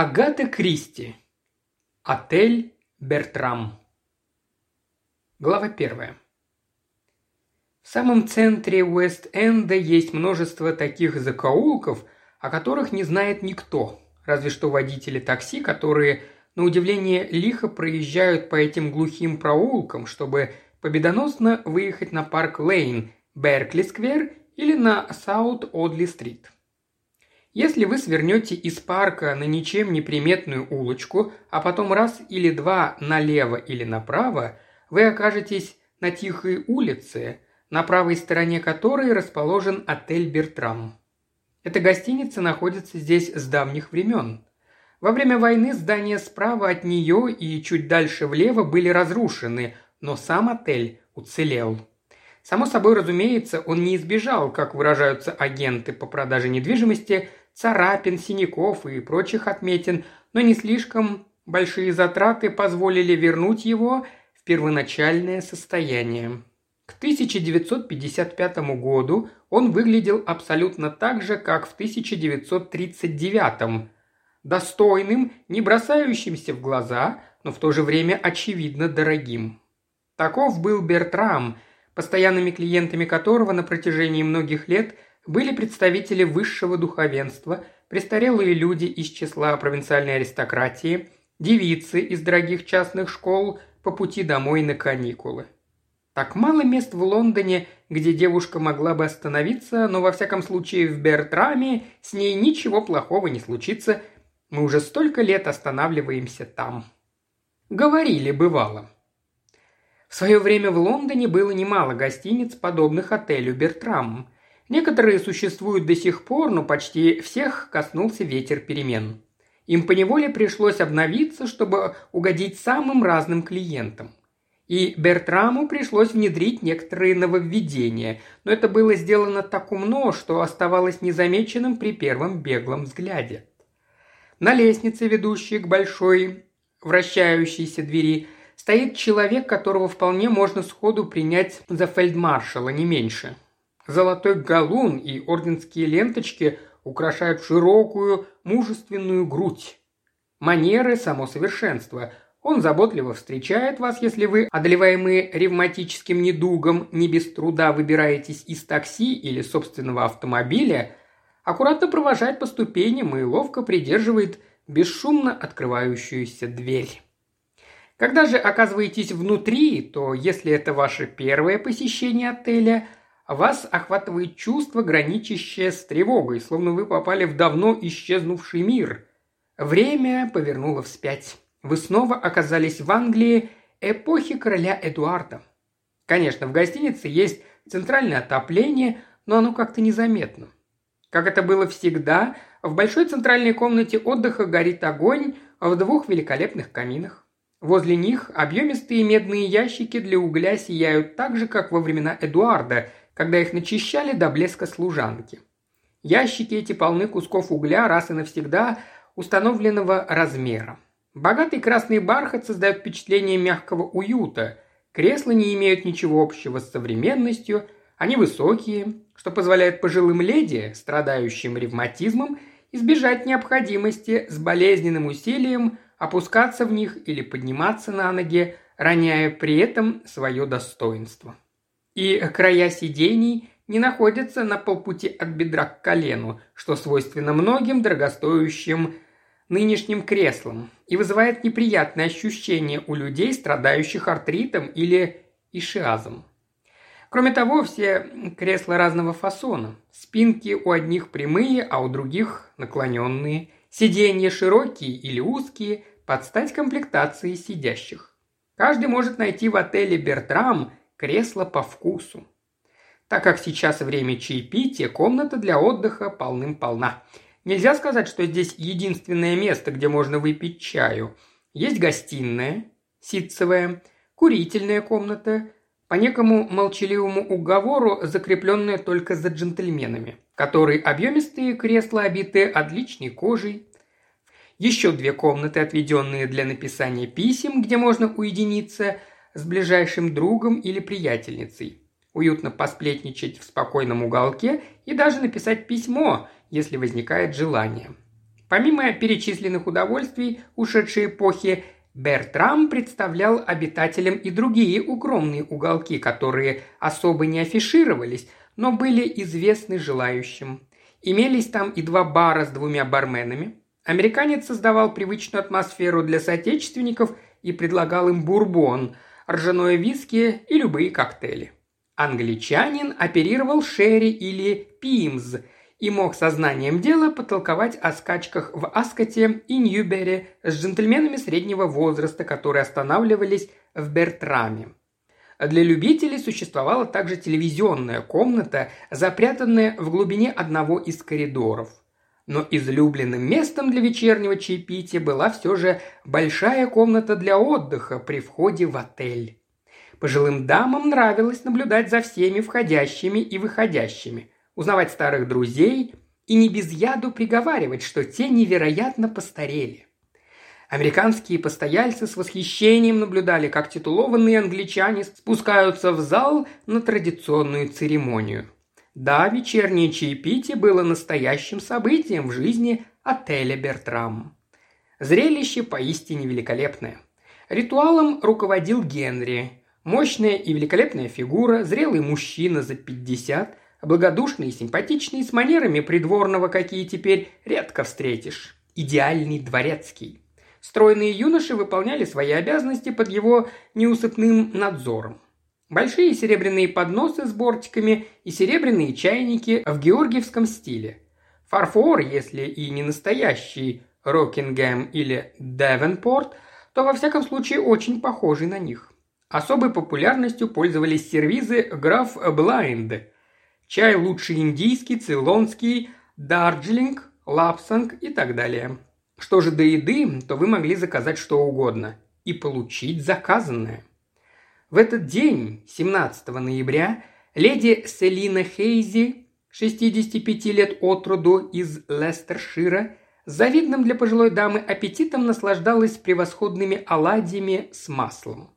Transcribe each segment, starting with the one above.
Агата Кристи. Отель Бертрам. Глава первая. В самом центре Уэст-Энда есть множество таких закоулков, о которых не знает никто, разве что водители такси, которые, на удивление, лихо проезжают по этим глухим проулкам, чтобы победоносно выехать на Парк Лейн, Беркли-сквер или на Саут-Одли-стрит – если вы свернете из парка на ничем не приметную улочку, а потом раз или два налево или направо, вы окажетесь на тихой улице, на правой стороне которой расположен отель «Бертрам». Эта гостиница находится здесь с давних времен. Во время войны здания справа от нее и чуть дальше влево были разрушены, но сам отель уцелел. Само собой разумеется, он не избежал, как выражаются агенты по продаже недвижимости, царапин, синяков и прочих отметин, но не слишком большие затраты позволили вернуть его в первоначальное состояние. К 1955 году он выглядел абсолютно так же, как в 1939 достойным, не бросающимся в глаза, но в то же время очевидно дорогим. Таков был Бертрам, постоянными клиентами которого на протяжении многих лет – были представители высшего духовенства, престарелые люди из числа провинциальной аристократии, девицы из дорогих частных школ по пути домой на каникулы. Так мало мест в Лондоне, где девушка могла бы остановиться, но во всяком случае в Бертраме с ней ничего плохого не случится. Мы уже столько лет останавливаемся там. Говорили, бывало. В свое время в Лондоне было немало гостиниц, подобных отелю Бертрам – Некоторые существуют до сих пор, но почти всех коснулся ветер перемен. Им поневоле пришлось обновиться, чтобы угодить самым разным клиентам. И Бертраму пришлось внедрить некоторые нововведения, но это было сделано так умно, что оставалось незамеченным при первом беглом взгляде. На лестнице, ведущей к большой вращающейся двери, стоит человек, которого вполне можно сходу принять за фельдмаршала, не меньше – Золотой галун и орденские ленточки украшают широкую, мужественную грудь. Манеры – само совершенство. Он заботливо встречает вас, если вы, одолеваемые ревматическим недугом, не без труда выбираетесь из такси или собственного автомобиля, аккуратно провожает по ступеням и ловко придерживает бесшумно открывающуюся дверь. Когда же оказываетесь внутри, то если это ваше первое посещение отеля – вас охватывает чувство, граничащее с тревогой, словно вы попали в давно исчезнувший мир. Время повернуло вспять. Вы снова оказались в Англии эпохи короля Эдуарда. Конечно, в гостинице есть центральное отопление, но оно как-то незаметно. Как это было всегда, в большой центральной комнате отдыха горит огонь в двух великолепных каминах. Возле них объемистые медные ящики для угля сияют так же, как во времена Эдуарда, когда их начищали до блеска служанки. Ящики эти полны кусков угля раз и навсегда установленного размера. Богатый красный бархат создает впечатление мягкого уюта. Кресла не имеют ничего общего с современностью, они высокие, что позволяет пожилым леди, страдающим ревматизмом, избежать необходимости с болезненным усилием опускаться в них или подниматься на ноги, роняя при этом свое достоинство и края сидений не находятся на полпути от бедра к колену, что свойственно многим дорогостоящим нынешним креслам и вызывает неприятное ощущение у людей, страдающих артритом или ишиазом. Кроме того, все кресла разного фасона. Спинки у одних прямые, а у других наклоненные. Сиденья широкие или узкие, под стать комплектации сидящих. Каждый может найти в отеле «Бертрам» кресло по вкусу. Так как сейчас время чаепития, комната для отдыха полным-полна. Нельзя сказать, что здесь единственное место, где можно выпить чаю. Есть гостиная, ситцевая, курительная комната, по некому молчаливому уговору, закрепленная только за джентльменами, которые объемистые кресла обиты отличной кожей, еще две комнаты, отведенные для написания писем, где можно уединиться – с ближайшим другом или приятельницей, уютно посплетничать в спокойном уголке и даже написать письмо, если возникает желание. Помимо перечисленных удовольствий ушедшей эпохи, Бертрам представлял обитателям и другие укромные уголки, которые особо не афишировались, но были известны желающим. Имелись там и два бара с двумя барменами. Американец создавал привычную атмосферу для соотечественников и предлагал им бурбон, ржаное виски и любые коктейли. Англичанин оперировал шерри или пимз – и мог сознанием дела потолковать о скачках в Аскоте и Ньюбере с джентльменами среднего возраста, которые останавливались в Бертраме. Для любителей существовала также телевизионная комната, запрятанная в глубине одного из коридоров. Но излюбленным местом для вечернего чаепития была все же большая комната для отдыха при входе в отель. Пожилым дамам нравилось наблюдать за всеми входящими и выходящими – узнавать старых друзей и не без яду приговаривать, что те невероятно постарели. Американские постояльцы с восхищением наблюдали, как титулованные англичане спускаются в зал на традиционную церемонию. Да, вечернее чаепитие было настоящим событием в жизни отеля «Бертрам». Зрелище поистине великолепное. Ритуалом руководил Генри. Мощная и великолепная фигура, зрелый мужчина за 50, Благодушный и симпатичный, с манерами придворного, какие теперь редко встретишь. Идеальный дворецкий. Стройные юноши выполняли свои обязанности под его неусыпным надзором. Большие серебряные подносы с бортиками и серебряные чайники в георгиевском стиле. Фарфор, если и не настоящий Рокингем или Девенпорт, то во всяком случае очень похожий на них. Особой популярностью пользовались сервизы граф Блайнд – Чай лучше индийский, цейлонский, дарджилинг, лапсанг и так далее. Что же до еды, то вы могли заказать что угодно и получить заказанное. В этот день, 17 ноября, леди Селина Хейзи, 65 лет от роду из Лестершира, с завидным для пожилой дамы аппетитом наслаждалась превосходными оладьями с маслом.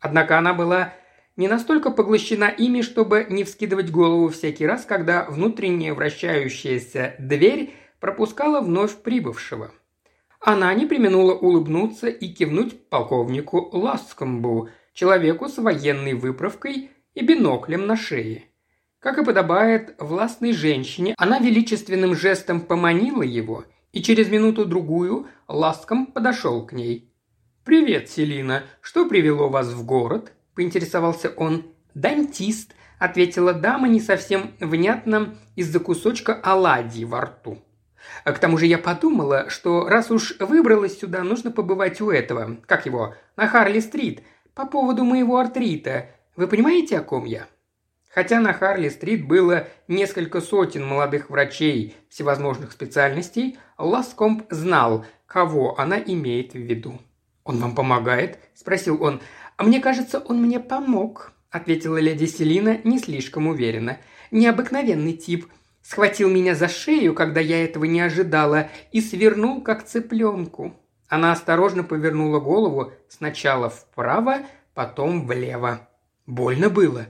Однако она была не настолько поглощена ими, чтобы не вскидывать голову всякий раз, когда внутренняя вращающаяся дверь пропускала вновь прибывшего. Она не применула улыбнуться и кивнуть полковнику Ласкомбу, человеку с военной выправкой и биноклем на шее. Как и подобает властной женщине, она величественным жестом поманила его, и через минуту-другую Ласком подошел к ней. «Привет, Селина. Что привело вас в город?» – поинтересовался он. «Дантист», – ответила дама не совсем внятно из-за кусочка оладьи во рту. А к тому же я подумала, что раз уж выбралась сюда, нужно побывать у этого, как его, на Харли-стрит, по поводу моего артрита. Вы понимаете, о ком я?» Хотя на Харли-стрит было несколько сотен молодых врачей всевозможных специальностей, Ласкомп знал, кого она имеет в виду. «Он вам помогает?» – спросил он. «А мне кажется, он мне помог», – ответила леди Селина не слишком уверенно. «Необыкновенный тип. Схватил меня за шею, когда я этого не ожидала, и свернул, как цыпленку». Она осторожно повернула голову сначала вправо, потом влево. Больно было.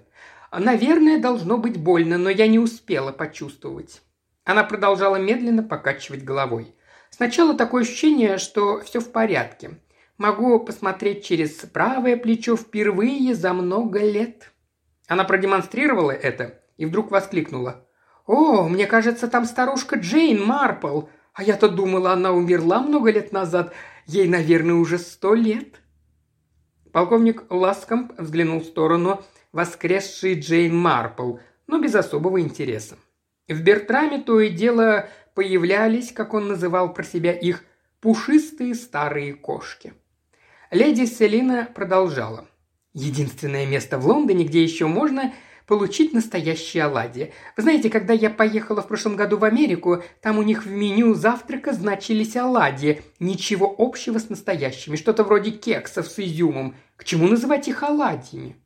Наверное, должно быть больно, но я не успела почувствовать. Она продолжала медленно покачивать головой. Сначала такое ощущение, что все в порядке. Могу посмотреть через правое плечо впервые за много лет». Она продемонстрировала это и вдруг воскликнула. «О, мне кажется, там старушка Джейн Марпл. А я-то думала, она умерла много лет назад. Ей, наверное, уже сто лет». Полковник Ласкомп взглянул в сторону воскресшей Джейн Марпл, но без особого интереса. В Бертраме то и дело появлялись, как он называл про себя их, пушистые старые кошки – Леди Селина продолжала. «Единственное место в Лондоне, где еще можно получить настоящие оладьи. Вы знаете, когда я поехала в прошлом году в Америку, там у них в меню завтрака значились оладьи. Ничего общего с настоящими, что-то вроде кексов с изюмом. К чему называть их оладьями?»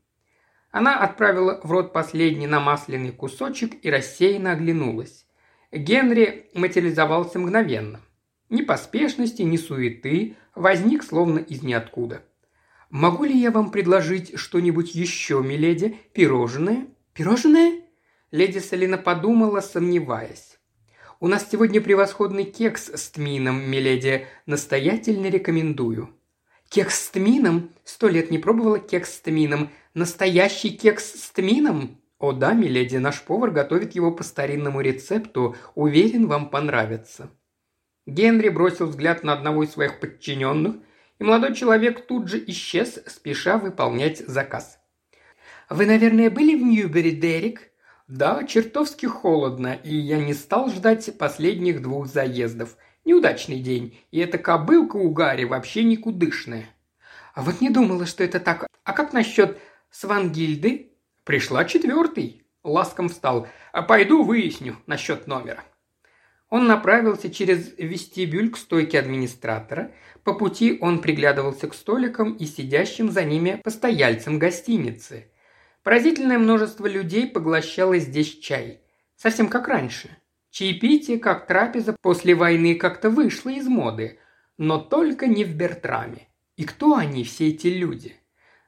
Она отправила в рот последний намасленный кусочек и рассеянно оглянулась. Генри материализовался мгновенно. Ни поспешности, ни суеты, возник словно из ниоткуда. «Могу ли я вам предложить что-нибудь еще, миледи? Пирожное?» «Пирожное?» Леди Салина подумала, сомневаясь. У нас сегодня превосходный кекс с тмином, миледи. Настоятельно рекомендую». «Кекс с тмином? Сто лет не пробовала кекс с тмином. Настоящий кекс с тмином?» «О да, миледи, наш повар готовит его по старинному рецепту. Уверен, вам понравится». Генри бросил взгляд на одного из своих подчиненных, и молодой человек тут же исчез, спеша выполнять заказ. «Вы, наверное, были в Ньюбери, Дерек?» «Да, чертовски холодно, и я не стал ждать последних двух заездов. Неудачный день, и эта кобылка у Гарри вообще никудышная». «А вот не думала, что это так. А как насчет Свангильды?» «Пришла четвертый». Ласком встал. «А пойду выясню насчет номера». Он направился через вестибюль к стойке администратора. По пути он приглядывался к столикам и сидящим за ними постояльцам гостиницы. Поразительное множество людей поглощало здесь чай. Совсем как раньше. Чаепитие, как трапеза после войны, как-то вышло из моды. Но только не в Бертраме. И кто они, все эти люди?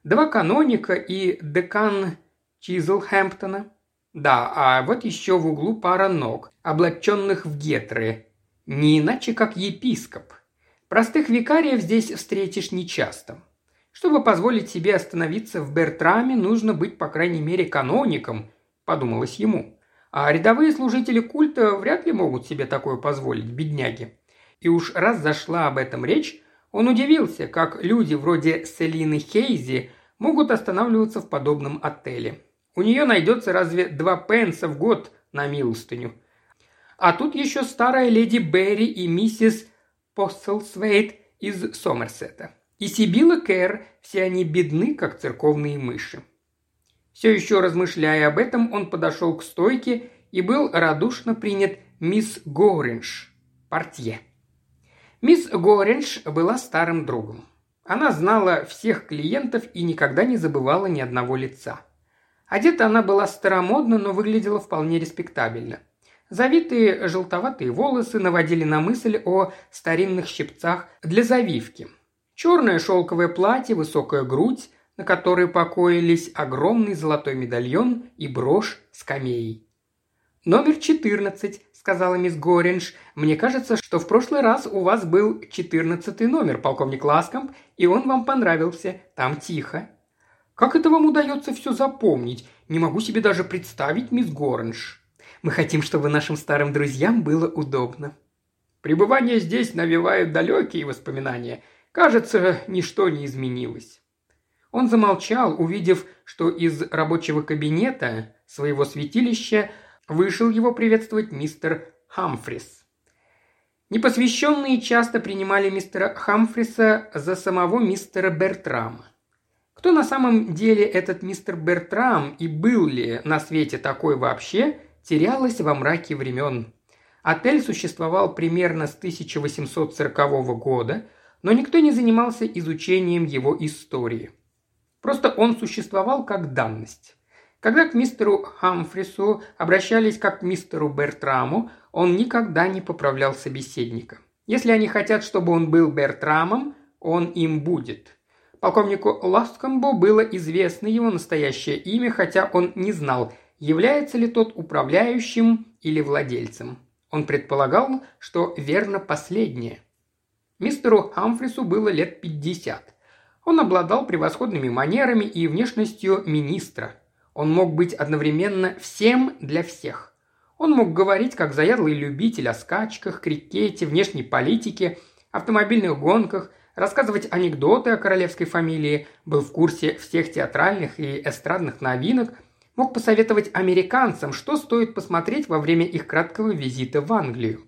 Два каноника и декан Чизлхэмптона – да, а вот еще в углу пара ног, облаченных в гетры. Не иначе, как епископ. Простых викариев здесь встретишь нечасто. Чтобы позволить себе остановиться в Бертраме, нужно быть, по крайней мере, каноником, подумалось ему. А рядовые служители культа вряд ли могут себе такое позволить, бедняги. И уж раз зашла об этом речь, он удивился, как люди вроде Селины Хейзи могут останавливаться в подобном отеле. У нее найдется разве два пенса в год на милостыню. А тут еще старая леди Берри и миссис Постлсвейт из Сомерсета. И Сибила Кэр, все они бедны, как церковные мыши. Все еще размышляя об этом, он подошел к стойке и был радушно принят мисс Горинж, портье. Мисс Горинж была старым другом. Она знала всех клиентов и никогда не забывала ни одного лица – Одета она была старомодно, но выглядела вполне респектабельно. Завитые желтоватые волосы наводили на мысль о старинных щипцах для завивки. Черное шелковое платье, высокая грудь, на которой покоились огромный золотой медальон и брошь с камеей. «Номер 14», — сказала мисс Горинж. «Мне кажется, что в прошлый раз у вас был четырнадцатый номер, полковник Ласкомп, и он вам понравился. Там тихо». Как это вам удается все запомнить? Не могу себе даже представить, мисс Горнш. Мы хотим, чтобы нашим старым друзьям было удобно. Пребывание здесь навевает далекие воспоминания. Кажется, ничто не изменилось. Он замолчал, увидев, что из рабочего кабинета своего святилища вышел его приветствовать мистер Хамфрис. Непосвященные часто принимали мистера Хамфриса за самого мистера Бертрама. Кто на самом деле этот мистер Бертрам и был ли на свете такой вообще, терялось во мраке времен. Отель существовал примерно с 1840 года, но никто не занимался изучением его истории. Просто он существовал как данность. Когда к мистеру Хамфрису обращались как к мистеру Бертраму, он никогда не поправлял собеседника. Если они хотят, чтобы он был Бертрамом, он им будет – Полковнику Ласткомбу было известно его настоящее имя, хотя он не знал, является ли тот управляющим или владельцем. Он предполагал, что верно последнее. Мистеру Хамфрису было лет пятьдесят. Он обладал превосходными манерами и внешностью министра. Он мог быть одновременно всем для всех. Он мог говорить как заядлый любитель о скачках, крикете, внешней политике, автомобильных гонках, рассказывать анекдоты о королевской фамилии, был в курсе всех театральных и эстрадных новинок, мог посоветовать американцам, что стоит посмотреть во время их краткого визита в Англию.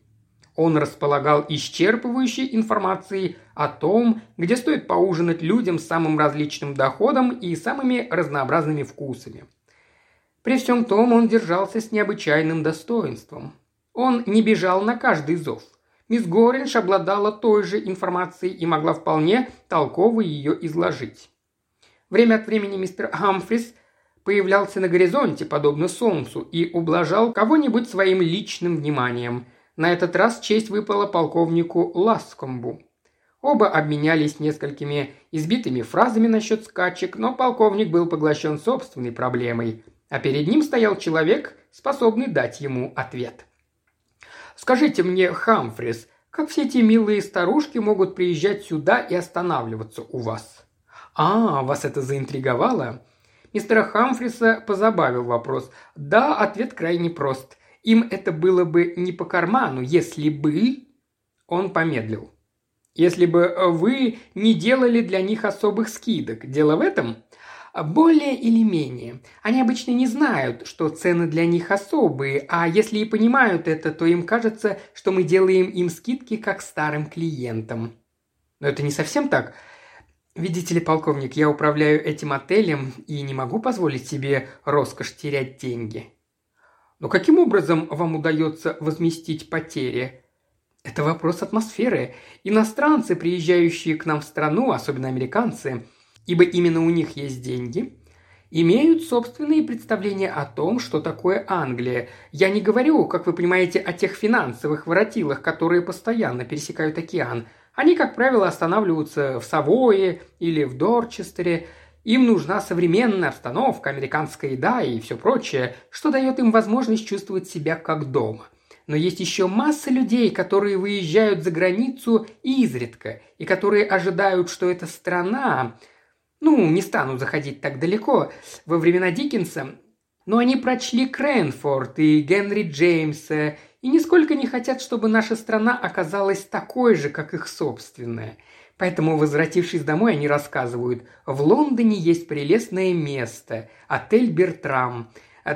Он располагал исчерпывающей информацией о том, где стоит поужинать людям с самым различным доходом и самыми разнообразными вкусами. При всем том он держался с необычайным достоинством. Он не бежал на каждый зов. Мисс Горинш обладала той же информацией и могла вполне толково ее изложить. Время от времени мистер Хамфрис появлялся на горизонте, подобно солнцу, и ублажал кого-нибудь своим личным вниманием. На этот раз честь выпала полковнику Ласкомбу. Оба обменялись несколькими избитыми фразами насчет скачек, но полковник был поглощен собственной проблемой, а перед ним стоял человек, способный дать ему ответ – Скажите мне, Хамфрис, как все эти милые старушки могут приезжать сюда и останавливаться у вас?» «А, вас это заинтриговало?» Мистера Хамфриса позабавил вопрос. «Да, ответ крайне прост. Им это было бы не по карману, если бы...» Он помедлил. «Если бы вы не делали для них особых скидок. Дело в этом?» Более или менее. Они обычно не знают, что цены для них особые, а если и понимают это, то им кажется, что мы делаем им скидки как старым клиентам. Но это не совсем так. Видите ли, полковник, я управляю этим отелем и не могу позволить себе роскошь терять деньги. Но каким образом вам удается возместить потери? Это вопрос атмосферы. Иностранцы, приезжающие к нам в страну, особенно американцы – ибо именно у них есть деньги, имеют собственные представления о том, что такое Англия. Я не говорю, как вы понимаете, о тех финансовых воротилах, которые постоянно пересекают океан. Они, как правило, останавливаются в Савое или в Дорчестере. Им нужна современная обстановка, американская еда и все прочее, что дает им возможность чувствовать себя как дома. Но есть еще масса людей, которые выезжают за границу изредка, и которые ожидают, что эта страна, ну, не стану заходить так далеко, во времена Диккенса, но они прочли Крэнфорд и Генри Джеймса и нисколько не хотят, чтобы наша страна оказалась такой же, как их собственная. Поэтому, возвратившись домой, они рассказывают, в Лондоне есть прелестное место, отель Бертрам.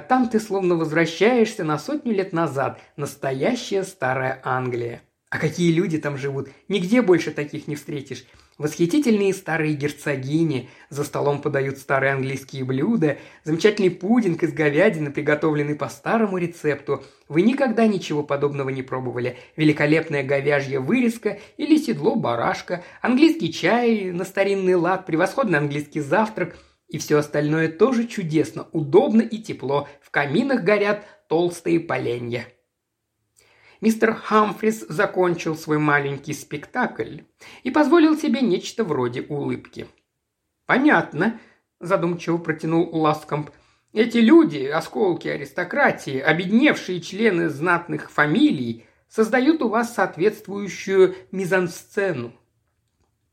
Там ты словно возвращаешься на сотню лет назад, настоящая старая Англия. А какие люди там живут, нигде больше таких не встретишь. Восхитительные старые герцогини, за столом подают старые английские блюда, замечательный пудинг из говядины, приготовленный по старому рецепту. Вы никогда ничего подобного не пробовали. Великолепная говяжья вырезка или седло барашка, английский чай на старинный лад, превосходный английский завтрак – и все остальное тоже чудесно, удобно и тепло. В каминах горят толстые поленья. Мистер Хамфрис закончил свой маленький спектакль и позволил себе нечто вроде улыбки. «Понятно», – задумчиво протянул Ласкомп. «Эти люди, осколки аристократии, обедневшие члены знатных фамилий, создают у вас соответствующую мизансцену».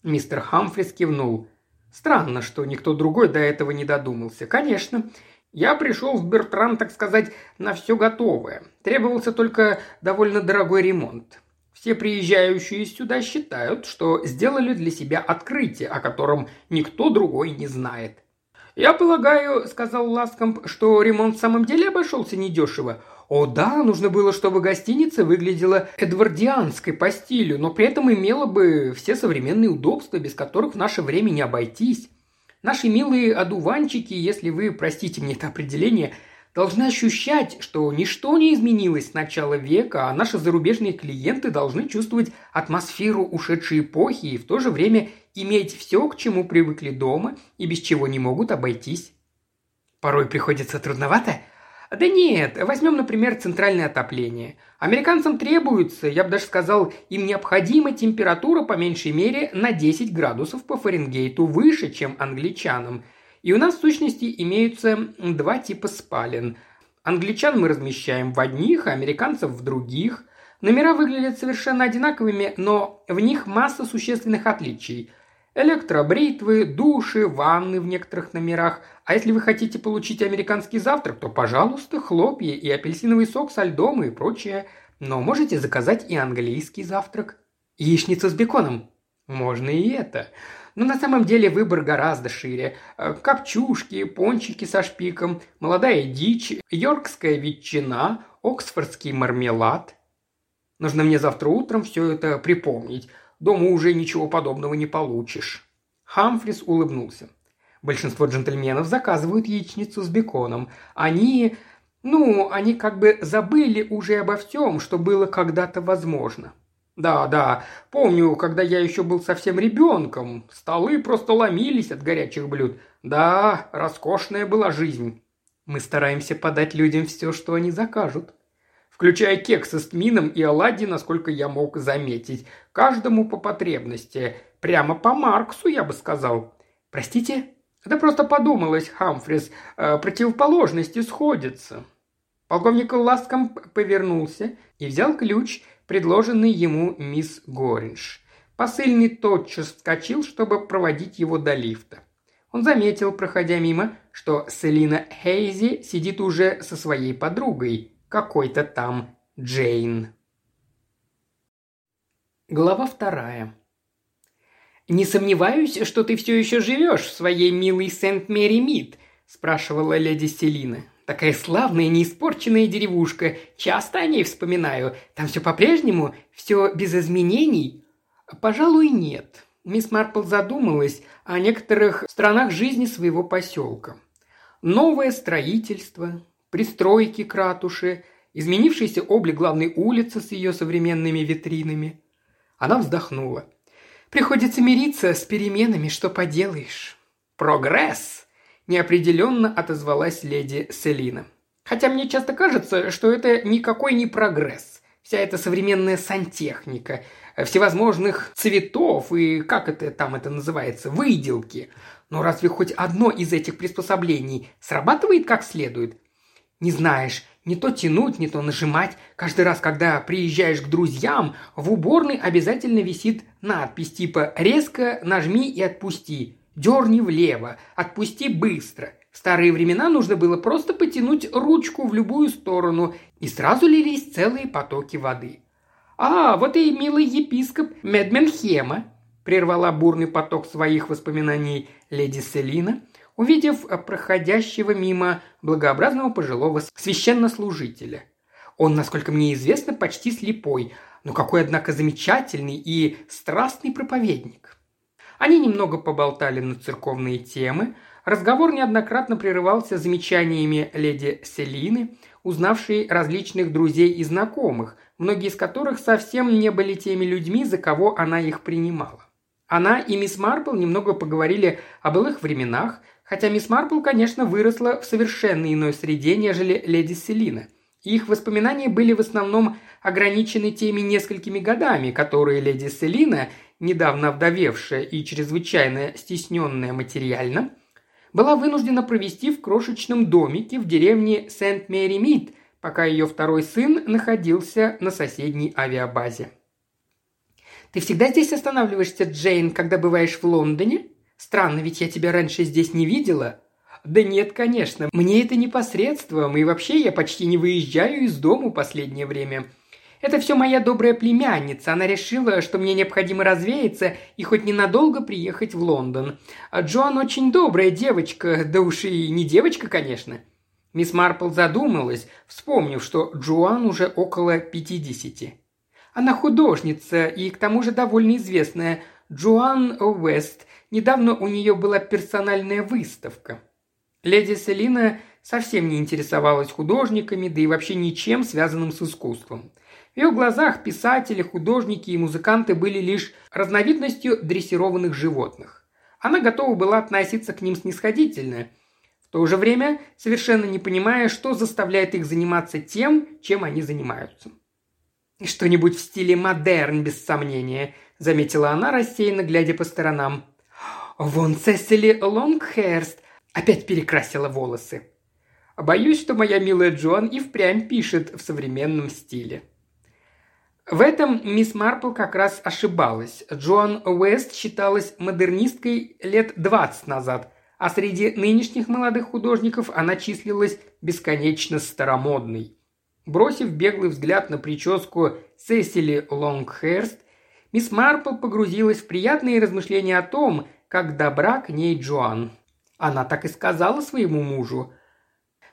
Мистер Хамфрис кивнул. «Странно, что никто другой до этого не додумался. Конечно, я пришел в Бертрам, так сказать, на все готовое. Требовался только довольно дорогой ремонт. Все приезжающие сюда считают, что сделали для себя открытие, о котором никто другой не знает. «Я полагаю», — сказал Ласкомп, — «что ремонт в самом деле обошелся недешево. О да, нужно было, чтобы гостиница выглядела эдвардианской по стилю, но при этом имела бы все современные удобства, без которых в наше время не обойтись. Наши милые одуванчики, если вы простите мне это определение, должны ощущать, что ничто не изменилось с начала века, а наши зарубежные клиенты должны чувствовать атмосферу ушедшей эпохи и в то же время иметь все, к чему привыкли дома и без чего не могут обойтись. Порой приходится трудновато – да нет, возьмем, например, центральное отопление. Американцам требуется, я бы даже сказал, им необходима температура по меньшей мере на 10 градусов по Фаренгейту выше, чем англичанам. И у нас в сущности имеются два типа спален. Англичан мы размещаем в одних, а американцев в других. Номера выглядят совершенно одинаковыми, но в них масса существенных отличий – Электробритвы, души, ванны в некоторых номерах. А если вы хотите получить американский завтрак, то, пожалуйста, хлопья и апельсиновый сок со льдом и прочее. Но можете заказать и английский завтрак. Яичница с беконом. Можно и это. Но на самом деле выбор гораздо шире. Э, копчушки, пончики со шпиком, молодая дичь, йоркская ветчина, оксфордский мармелад. Нужно мне завтра утром все это припомнить. Дома уже ничего подобного не получишь». Хамфрис улыбнулся. Большинство джентльменов заказывают яичницу с беконом. Они... Ну, они как бы забыли уже обо всем, что было когда-то возможно. Да, да, помню, когда я еще был совсем ребенком, столы просто ломились от горячих блюд. Да, роскошная была жизнь. Мы стараемся подать людям все, что они закажут включая кексы с тмином и оладьи, насколько я мог заметить. Каждому по потребности. Прямо по Марксу, я бы сказал. Простите? Да просто подумалось, Хамфрис, э, противоположности сходятся. Полковник Ласком повернулся и взял ключ, предложенный ему мисс Горинж. Посыльный тотчас вскочил, чтобы проводить его до лифта. Он заметил, проходя мимо, что Селина Хейзи сидит уже со своей подругой, какой-то там Джейн. Глава вторая. «Не сомневаюсь, что ты все еще живешь в своей милой Сент-Мэри-Мид», – спрашивала леди Селина. «Такая славная, неиспорченная деревушка. Часто о ней вспоминаю. Там все по-прежнему, все без изменений». «Пожалуй, нет», Мисс Марпл задумалась о некоторых странах жизни своего поселка. Новое строительство, пристройки к ратуше, изменившийся облик главной улицы с ее современными витринами. Она вздохнула. «Приходится мириться с переменами, что поделаешь». «Прогресс!» – неопределенно отозвалась леди Селина. «Хотя мне часто кажется, что это никакой не прогресс. Вся эта современная сантехника – всевозможных цветов и, как это там это называется, выделки. Но разве хоть одно из этих приспособлений срабатывает как следует? Не знаешь, не то тянуть, не то нажимать. Каждый раз, когда приезжаешь к друзьям, в уборной обязательно висит надпись типа «Резко нажми и отпусти», «Дерни влево», «Отпусти быстро». В старые времена нужно было просто потянуть ручку в любую сторону, и сразу лились целые потоки воды. «А, вот и милый епископ Медменхема», – прервала бурный поток своих воспоминаний леди Селина, увидев проходящего мимо благообразного пожилого священнослужителя. Он, насколько мне известно, почти слепой, но какой, однако, замечательный и страстный проповедник. Они немного поболтали на церковные темы, разговор неоднократно прерывался замечаниями леди Селины, узнавшей различных друзей и знакомых, многие из которых совсем не были теми людьми, за кого она их принимала. Она и мисс Марпл немного поговорили о былых временах, хотя мисс Марпл, конечно, выросла в совершенно иной среде, нежели леди Селина. Их воспоминания были в основном ограничены теми несколькими годами, которые леди Селина, недавно вдовевшая и чрезвычайно стесненная материально, была вынуждена провести в крошечном домике в деревне Сент-Мэри-Мид – пока ее второй сын находился на соседней авиабазе. «Ты всегда здесь останавливаешься, Джейн, когда бываешь в Лондоне? Странно, ведь я тебя раньше здесь не видела». «Да нет, конечно. Мне это непосредством, и вообще я почти не выезжаю из дома в последнее время. Это все моя добрая племянница. Она решила, что мне необходимо развеяться и хоть ненадолго приехать в Лондон. А Джоан очень добрая девочка, да уж и не девочка, конечно. Мисс Марпл задумалась, вспомнив, что Джоан уже около пятидесяти. Она художница и к тому же довольно известная. Джоан Уэст. Недавно у нее была персональная выставка. Леди Селина совсем не интересовалась художниками, да и вообще ничем, связанным с искусством. В ее глазах писатели, художники и музыканты были лишь разновидностью дрессированных животных. Она готова была относиться к ним снисходительно – то же время совершенно не понимая, что заставляет их заниматься тем, чем они занимаются. «Что-нибудь в стиле модерн, без сомнения», – заметила она, рассеянно глядя по сторонам. «Вон Сесили Лонгхерст опять перекрасила волосы». «Боюсь, что моя милая Джоан и впрямь пишет в современном стиле», в этом мисс Марпл как раз ошибалась. Джоан Уэст считалась модернисткой лет 20 назад, а среди нынешних молодых художников она числилась бесконечно старомодной. Бросив беглый взгляд на прическу Сесили Лонгхерст, мисс Марпл погрузилась в приятные размышления о том, как добра к ней Джоан. Она так и сказала своему мужу.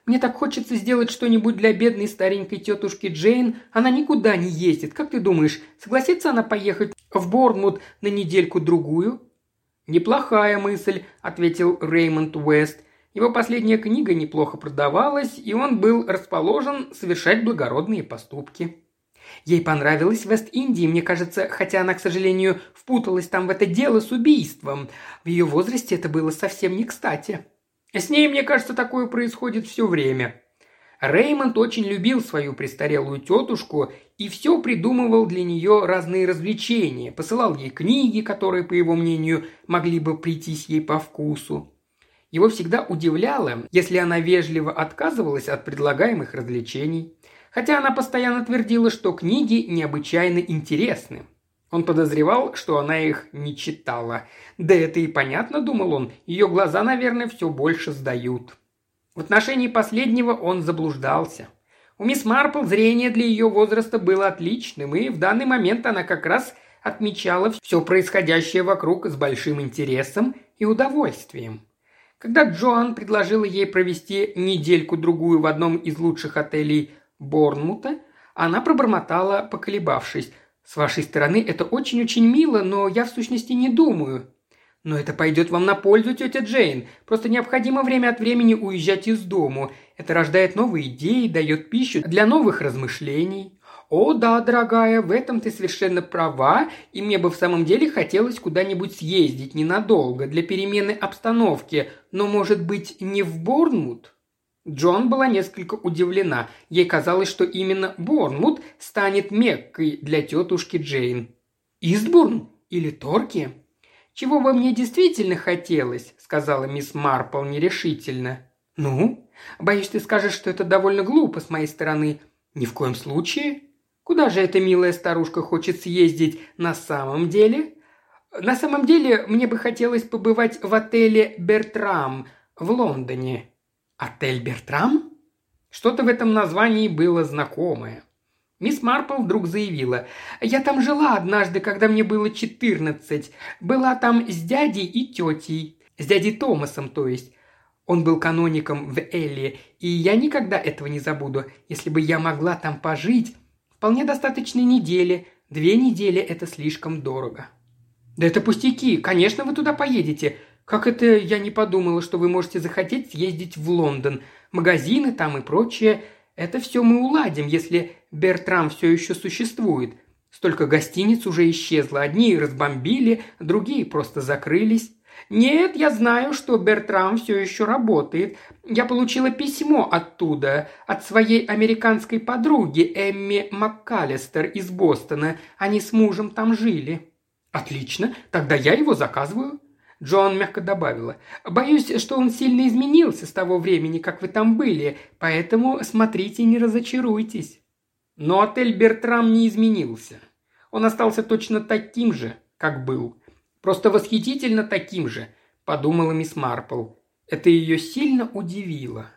«Мне так хочется сделать что-нибудь для бедной старенькой тетушки Джейн. Она никуда не ездит. Как ты думаешь, согласится она поехать в Борнмут на недельку-другую?» «Неплохая мысль», – ответил Реймонд Уэст. Его последняя книга неплохо продавалась, и он был расположен совершать благородные поступки. Ей понравилось Вест-Индии, мне кажется, хотя она, к сожалению, впуталась там в это дело с убийством. В ее возрасте это было совсем не кстати. С ней, мне кажется, такое происходит все время. Реймонд очень любил свою престарелую тетушку и все придумывал для нее разные развлечения, посылал ей книги, которые, по его мнению, могли бы прийтись ей по вкусу. Его всегда удивляло, если она вежливо отказывалась от предлагаемых развлечений. Хотя она постоянно твердила, что книги необычайно интересны. Он подозревал, что она их не читала. Да это и понятно, думал он, ее глаза, наверное, все больше сдают. В отношении последнего он заблуждался. У мисс Марпл зрение для ее возраста было отличным, и в данный момент она как раз отмечала все происходящее вокруг с большим интересом и удовольствием. Когда Джоан предложила ей провести недельку-другую в одном из лучших отелей Борнмута, она пробормотала, поколебавшись. «С вашей стороны это очень-очень мило, но я в сущности не думаю». «Но это пойдет вам на пользу, тетя Джейн. Просто необходимо время от времени уезжать из дому. Это рождает новые идеи, дает пищу для новых размышлений». «О, да, дорогая, в этом ты совершенно права, и мне бы в самом деле хотелось куда-нибудь съездить ненадолго, для перемены обстановки, но, может быть, не в Борнмут?» Джон была несколько удивлена. Ей казалось, что именно Борнмут станет Меккой для тетушки Джейн. «Истбурн? Или Торки?» «Чего бы мне действительно хотелось?» – сказала мисс Марпл нерешительно. «Ну? Боюсь, ты скажешь, что это довольно глупо с моей стороны. Ни в коем случае. Куда же эта милая старушка хочет съездить на самом деле?» «На самом деле, мне бы хотелось побывать в отеле «Бертрам» в Лондоне», «Отель Бертрам?» Что-то в этом названии было знакомое. Мисс Марпл вдруг заявила. «Я там жила однажды, когда мне было четырнадцать. Была там с дядей и тетей. С дядей Томасом, то есть. Он был каноником в Элли, и я никогда этого не забуду. Если бы я могла там пожить, вполне достаточно недели. Две недели – это слишком дорого». «Да это пустяки. Конечно, вы туда поедете. Как это я не подумала, что вы можете захотеть съездить в Лондон? Магазины там и прочее. Это все мы уладим, если Бертрам все еще существует. Столько гостиниц уже исчезло. Одни разбомбили, другие просто закрылись. «Нет, я знаю, что Бертрам все еще работает. Я получила письмо оттуда, от своей американской подруги Эмми МакКаллистер из Бостона. Они с мужем там жили». «Отлично, тогда я его заказываю». Джон мягко добавила. «Боюсь, что он сильно изменился с того времени, как вы там были, поэтому смотрите не разочаруйтесь». Но отель «Бертрам» не изменился. Он остался точно таким же, как был. Просто восхитительно таким же, подумала мисс Марпл. Это ее сильно удивило.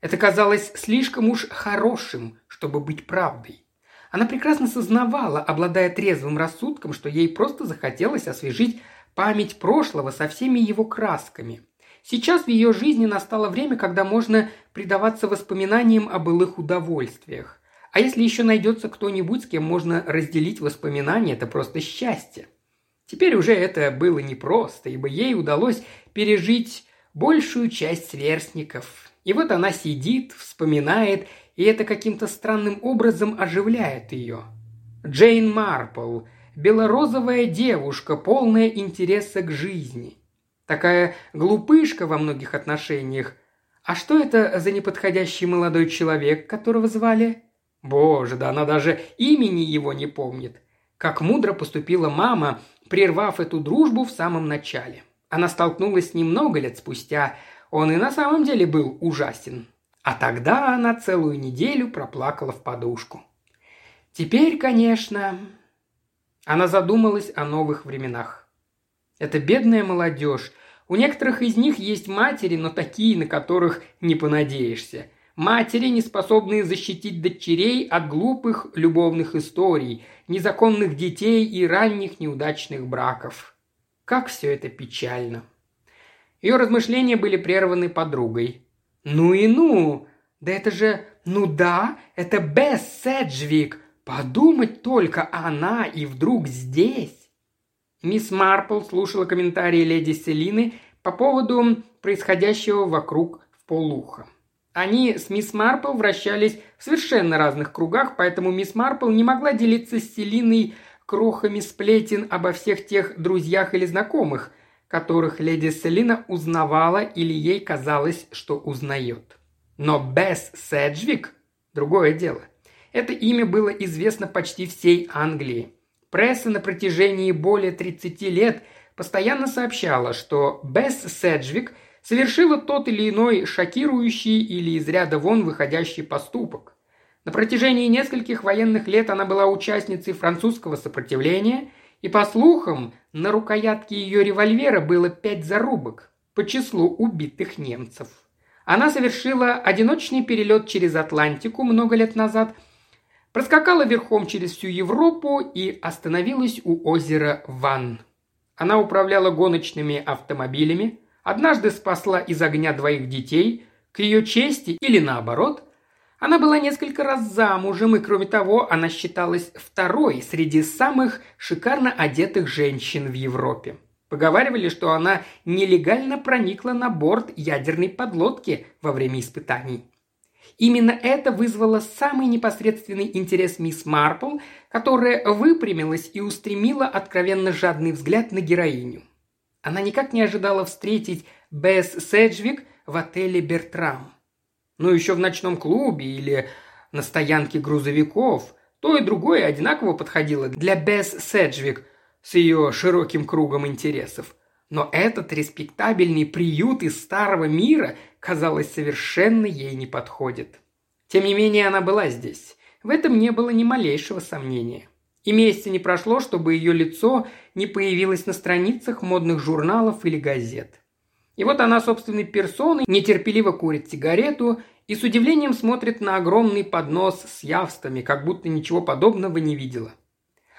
Это казалось слишком уж хорошим, чтобы быть правдой. Она прекрасно сознавала, обладая трезвым рассудком, что ей просто захотелось освежить память прошлого со всеми его красками. Сейчас в ее жизни настало время, когда можно предаваться воспоминаниям о былых удовольствиях. А если еще найдется кто-нибудь, с кем можно разделить воспоминания, это просто счастье. Теперь уже это было непросто, ибо ей удалось пережить большую часть сверстников. И вот она сидит, вспоминает, и это каким-то странным образом оживляет ее. Джейн Марпл – белорозовая девушка, полная интереса к жизни. Такая глупышка во многих отношениях. А что это за неподходящий молодой человек, которого звали? Боже, да она даже имени его не помнит. Как мудро поступила мама, прервав эту дружбу в самом начале. Она столкнулась с ним много лет спустя. Он и на самом деле был ужасен. А тогда она целую неделю проплакала в подушку. Теперь, конечно, она задумалась о новых временах. Это бедная молодежь. У некоторых из них есть матери, но такие, на которых не понадеешься. Матери, не способные защитить дочерей от глупых любовных историй, незаконных детей и ранних неудачных браков. Как все это печально. Ее размышления были прерваны подругой. «Ну и ну! Да это же... Ну да, это Бесс Седжвик! Подумать только, она и вдруг здесь. Мисс Марпл слушала комментарии леди Селины по поводу происходящего вокруг в полуха. Они с мисс Марпл вращались в совершенно разных кругах, поэтому мисс Марпл не могла делиться с Селиной крохами сплетен обо всех тех друзьях или знакомых, которых леди Селина узнавала или ей казалось, что узнает. Но Бесс Седжвик – другое дело – это имя было известно почти всей Англии. Пресса на протяжении более 30 лет постоянно сообщала, что Бесс Седжвик совершила тот или иной шокирующий или из ряда вон выходящий поступок. На протяжении нескольких военных лет она была участницей французского сопротивления, и, по слухам, на рукоятке ее револьвера было пять зарубок по числу убитых немцев. Она совершила одиночный перелет через Атлантику много лет назад, проскакала верхом через всю Европу и остановилась у озера Ван. Она управляла гоночными автомобилями, однажды спасла из огня двоих детей, к ее чести или наоборот. Она была несколько раз замужем, и кроме того, она считалась второй среди самых шикарно одетых женщин в Европе. Поговаривали, что она нелегально проникла на борт ядерной подлодки во время испытаний. Именно это вызвало самый непосредственный интерес мисс Марпл, которая выпрямилась и устремила откровенно жадный взгляд на героиню. Она никак не ожидала встретить Бесс Седжвик в отеле «Бертрам». Ну, еще в ночном клубе или на стоянке грузовиков. То и другое одинаково подходило для Бесс Седжвик с ее широким кругом интересов. Но этот респектабельный приют из старого мира, казалось, совершенно ей не подходит. Тем не менее, она была здесь. В этом не было ни малейшего сомнения. И месяца не прошло, чтобы ее лицо не появилось на страницах модных журналов или газет. И вот она собственной персоной нетерпеливо курит сигарету и с удивлением смотрит на огромный поднос с явствами, как будто ничего подобного не видела.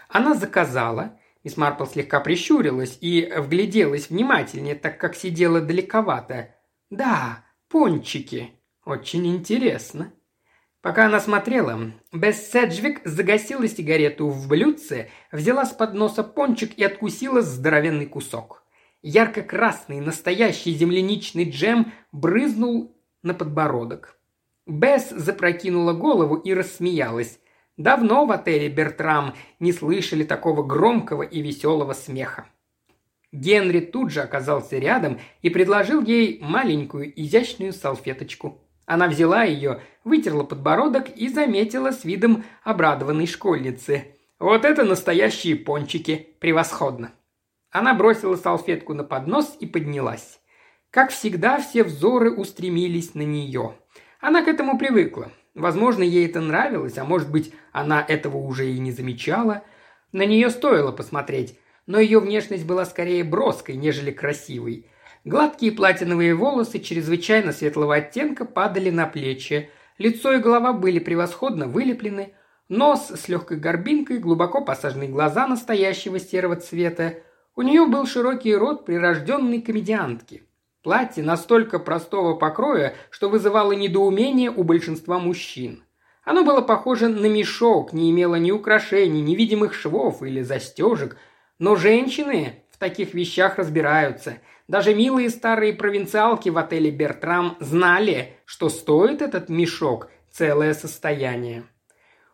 Она заказала, Мисс Марпл слегка прищурилась и вгляделась внимательнее, так как сидела далековато. «Да, пончики. Очень интересно». Пока она смотрела, Бесс Седжвик загасила сигарету в блюдце, взяла с подноса пончик и откусила здоровенный кусок. Ярко-красный, настоящий земляничный джем брызнул на подбородок. Бесс запрокинула голову и рассмеялась. Давно в отеле «Бертрам» не слышали такого громкого и веселого смеха. Генри тут же оказался рядом и предложил ей маленькую изящную салфеточку. Она взяла ее, вытерла подбородок и заметила с видом обрадованной школьницы. «Вот это настоящие пончики! Превосходно!» Она бросила салфетку на поднос и поднялась. Как всегда, все взоры устремились на нее. Она к этому привыкла. Возможно, ей это нравилось, а может быть, она этого уже и не замечала. На нее стоило посмотреть, но ее внешность была скорее броской, нежели красивой. Гладкие платиновые волосы чрезвычайно светлого оттенка падали на плечи. Лицо и голова были превосходно вылеплены, нос с легкой горбинкой, глубоко посаженные глаза настоящего серого цвета. У нее был широкий рот прирожденной комедиантки. Платье настолько простого покроя, что вызывало недоумение у большинства мужчин. Оно было похоже на мешок, не имело ни украшений, ни видимых швов или застежек. Но женщины в таких вещах разбираются. Даже милые старые провинциалки в отеле «Бертрам» знали, что стоит этот мешок целое состояние.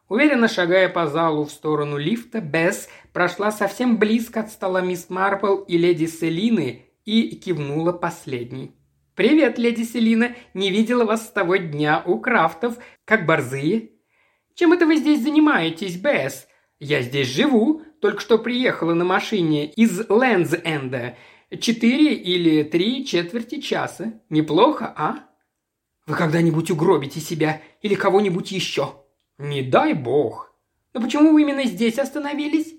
Уверенно шагая по залу в сторону лифта, Бесс прошла совсем близко от стола мисс Марпл и леди Селины и кивнула последней. «Привет, леди Селина! Не видела вас с того дня у крафтов, как борзые!» «Чем это вы здесь занимаетесь, Бесс?» «Я здесь живу, только что приехала на машине из Лэнс-Энда. Четыре или три четверти часа. Неплохо, а?» «Вы когда-нибудь угробите себя или кого-нибудь еще?» «Не дай бог!» «Но почему вы именно здесь остановились?»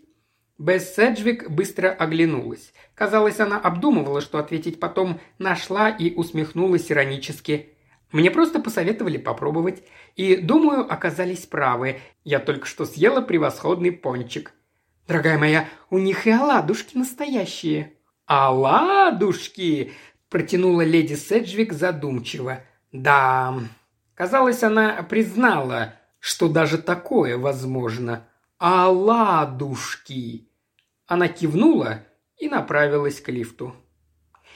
Бесс Седжвик быстро оглянулась. Казалось, она обдумывала, что ответить потом, нашла и усмехнулась иронически. Мне просто посоветовали попробовать. И, думаю, оказались правы. Я только что съела превосходный пончик. Дорогая моя, у них и оладушки настоящие. Оладушки! Протянула леди Седжвик задумчиво. Да, казалось, она признала, что даже такое возможно. Оладушки! Она кивнула и направилась к лифту.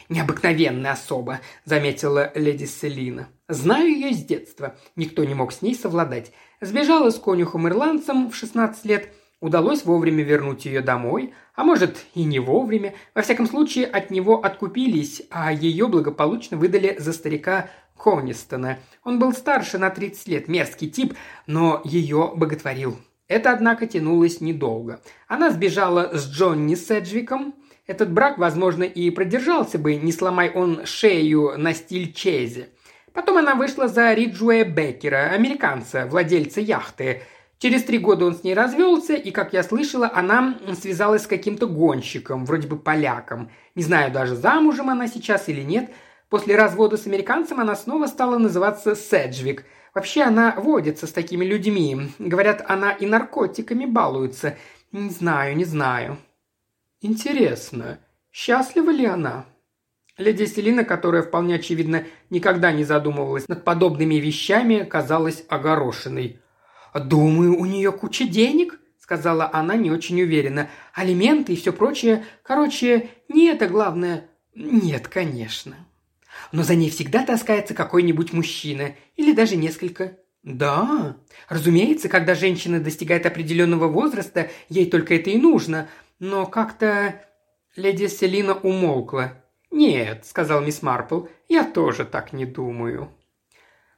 «Необыкновенная особа», – заметила леди Селина. «Знаю ее с детства. Никто не мог с ней совладать. Сбежала с конюхом-ирландцем в 16 лет. Удалось вовремя вернуть ее домой, а может и не вовремя. Во всяком случае, от него откупились, а ее благополучно выдали за старика Конистона. Он был старше на 30 лет, мерзкий тип, но ее боготворил. Это, однако, тянулось недолго. Она сбежала с Джонни Седжвиком, Этот брак, возможно, и продержался бы, не сломай он шею на стиль Чези. Потом она вышла за Риджуэ Беккера, американца, владельца яхты. Через три года он с ней развелся, и, как я слышала, она связалась с каким-то гонщиком, вроде бы поляком. Не знаю даже, замужем она сейчас или нет. После развода с американцем она снова стала называться Седжвик. Вообще она водится с такими людьми. Говорят, она и наркотиками балуется. Не знаю, не знаю. Интересно, счастлива ли она? Леди Селина, которая вполне очевидно никогда не задумывалась над подобными вещами, казалась огорошенной. «Думаю, у нее куча денег», — сказала она не очень уверенно. «Алименты и все прочее. Короче, не это главное». «Нет, конечно». «Но за ней всегда таскается какой-нибудь мужчина. Или даже несколько». «Да. Разумеется, когда женщина достигает определенного возраста, ей только это и нужно. Но как-то...» Леди Селина умолкла. «Нет», — сказал мисс Марпл, — «я тоже так не думаю».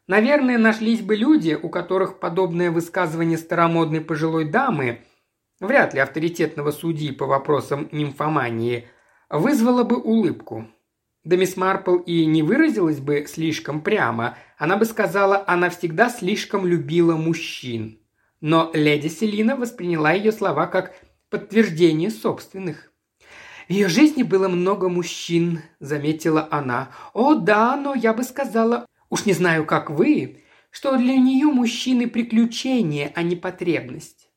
Наверное, нашлись бы люди, у которых подобное высказывание старомодной пожилой дамы, вряд ли авторитетного судьи по вопросам нимфомании, вызвало бы улыбку. Да мисс Марпл и не выразилась бы слишком прямо, она бы сказала, она всегда слишком любила мужчин. Но леди Селина восприняла ее слова как подтверждение собственных. В ее жизни было много мужчин, заметила она. О, да, но я бы сказала, уж не знаю, как вы, что для нее мужчины приключение, а не потребность.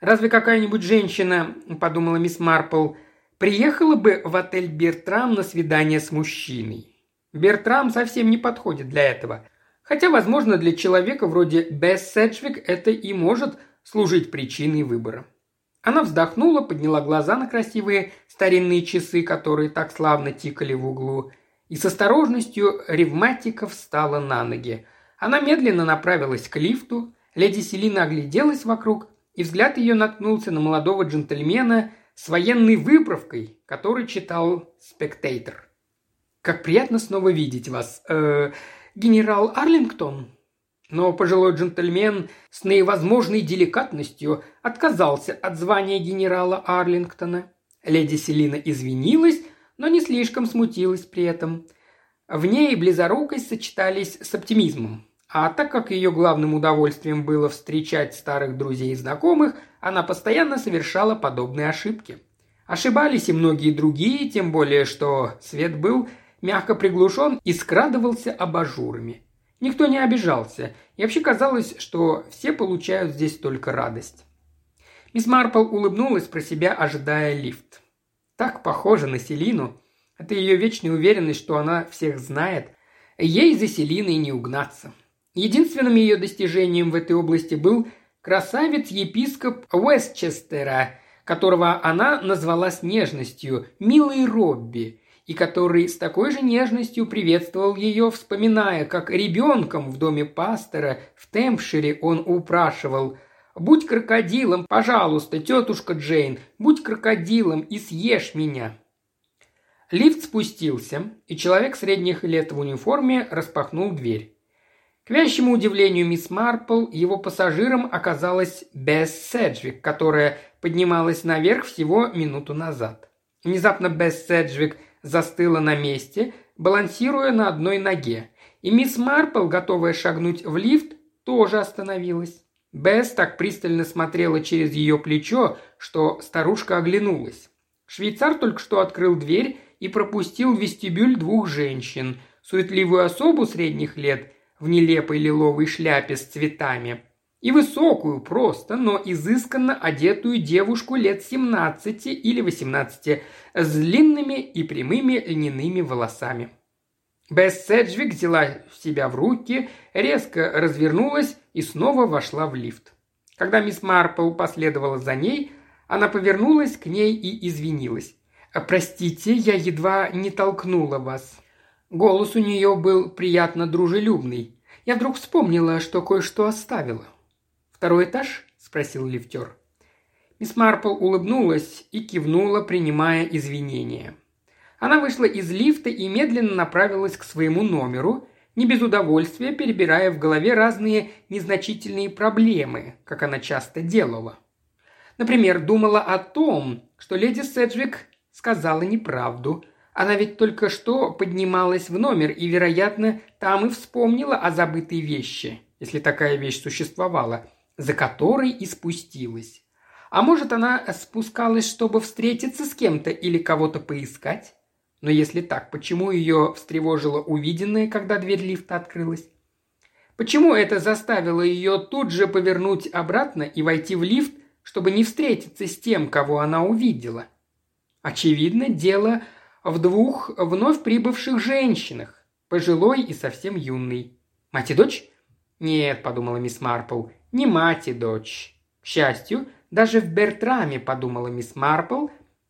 Разве какая-нибудь женщина, подумала мисс Марпл, приехала бы в отель Бертрам на свидание с мужчиной? Бертрам совсем не подходит для этого. Хотя, возможно, для человека вроде Бесс Седжвик это и может служить причиной выбора. Она вздохнула, подняла глаза на красивые старинные часы, которые так славно тикали в углу, и с осторожностью ревматика встала на ноги. Она медленно направилась к лифту, леди Селина огляделась вокруг, и взгляд ее наткнулся на молодого джентльмена с военной выправкой, который читал «Спектейтор». «Как приятно снова видеть вас. Э, генерал Арлингтон?» Но пожилой джентльмен с наивозможной деликатностью отказался от звания генерала Арлингтона. Леди Селина извинилась, но не слишком смутилась при этом. В ней близорукость сочетались с оптимизмом. А так как ее главным удовольствием было встречать старых друзей и знакомых, она постоянно совершала подобные ошибки. Ошибались и многие другие, тем более, что свет был мягко приглушен и скрадывался абажурами. Никто не обижался, и вообще казалось, что все получают здесь только радость. Мисс Марпл улыбнулась про себя, ожидая лифт. Так похоже на Селину. Это ее вечная уверенность, что она всех знает. Ей за Селиной не угнаться. Единственным ее достижением в этой области был красавец-епископ Уэстчестера, которого она назвала с нежностью «Милый Робби», и который с такой же нежностью приветствовал ее, вспоминая, как ребенком в доме пастора в Темпшире он упрашивал «Будь крокодилом, пожалуйста, тетушка Джейн, будь крокодилом и съешь меня». Лифт спустился, и человек средних лет в униформе распахнул дверь. К вящему удивлению мисс Марпл, его пассажиром оказалась Бесс Седжвик, которая поднималась наверх всего минуту назад. Внезапно Бесс Седжвик застыла на месте, балансируя на одной ноге. И мисс Марпл, готовая шагнуть в лифт, тоже остановилась. Бесс так пристально смотрела через ее плечо, что старушка оглянулась. Швейцар только что открыл дверь и пропустил в вестибюль двух женщин, суетливую особу средних лет в нелепой лиловой шляпе с цветами и высокую, просто, но изысканно одетую девушку лет 17 или 18 с длинными и прямыми льняными волосами. Бесс Седжвик взяла себя в руки, резко развернулась и снова вошла в лифт. Когда мисс Марпл последовала за ней, она повернулась к ней и извинилась. «Простите, я едва не толкнула вас». Голос у нее был приятно дружелюбный. Я вдруг вспомнила, что кое-что оставила. «Второй этаж?» – спросил лифтер. Мисс Марпл улыбнулась и кивнула, принимая извинения. Она вышла из лифта и медленно направилась к своему номеру, не без удовольствия перебирая в голове разные незначительные проблемы, как она часто делала. Например, думала о том, что леди Седжвик сказала неправду. Она ведь только что поднималась в номер и, вероятно, там и вспомнила о забытой вещи, если такая вещь существовала, за которой и спустилась. А может, она спускалась, чтобы встретиться с кем-то или кого-то поискать? Но если так, почему ее встревожило увиденное, когда дверь лифта открылась? Почему это заставило ее тут же повернуть обратно и войти в лифт, чтобы не встретиться с тем, кого она увидела? Очевидно, дело в двух вновь прибывших женщинах, пожилой и совсем юной. Мать и дочь? Нет, подумала мисс Марпл, не мать и дочь. К счастью, даже в Бертраме, подумала мисс Марпл,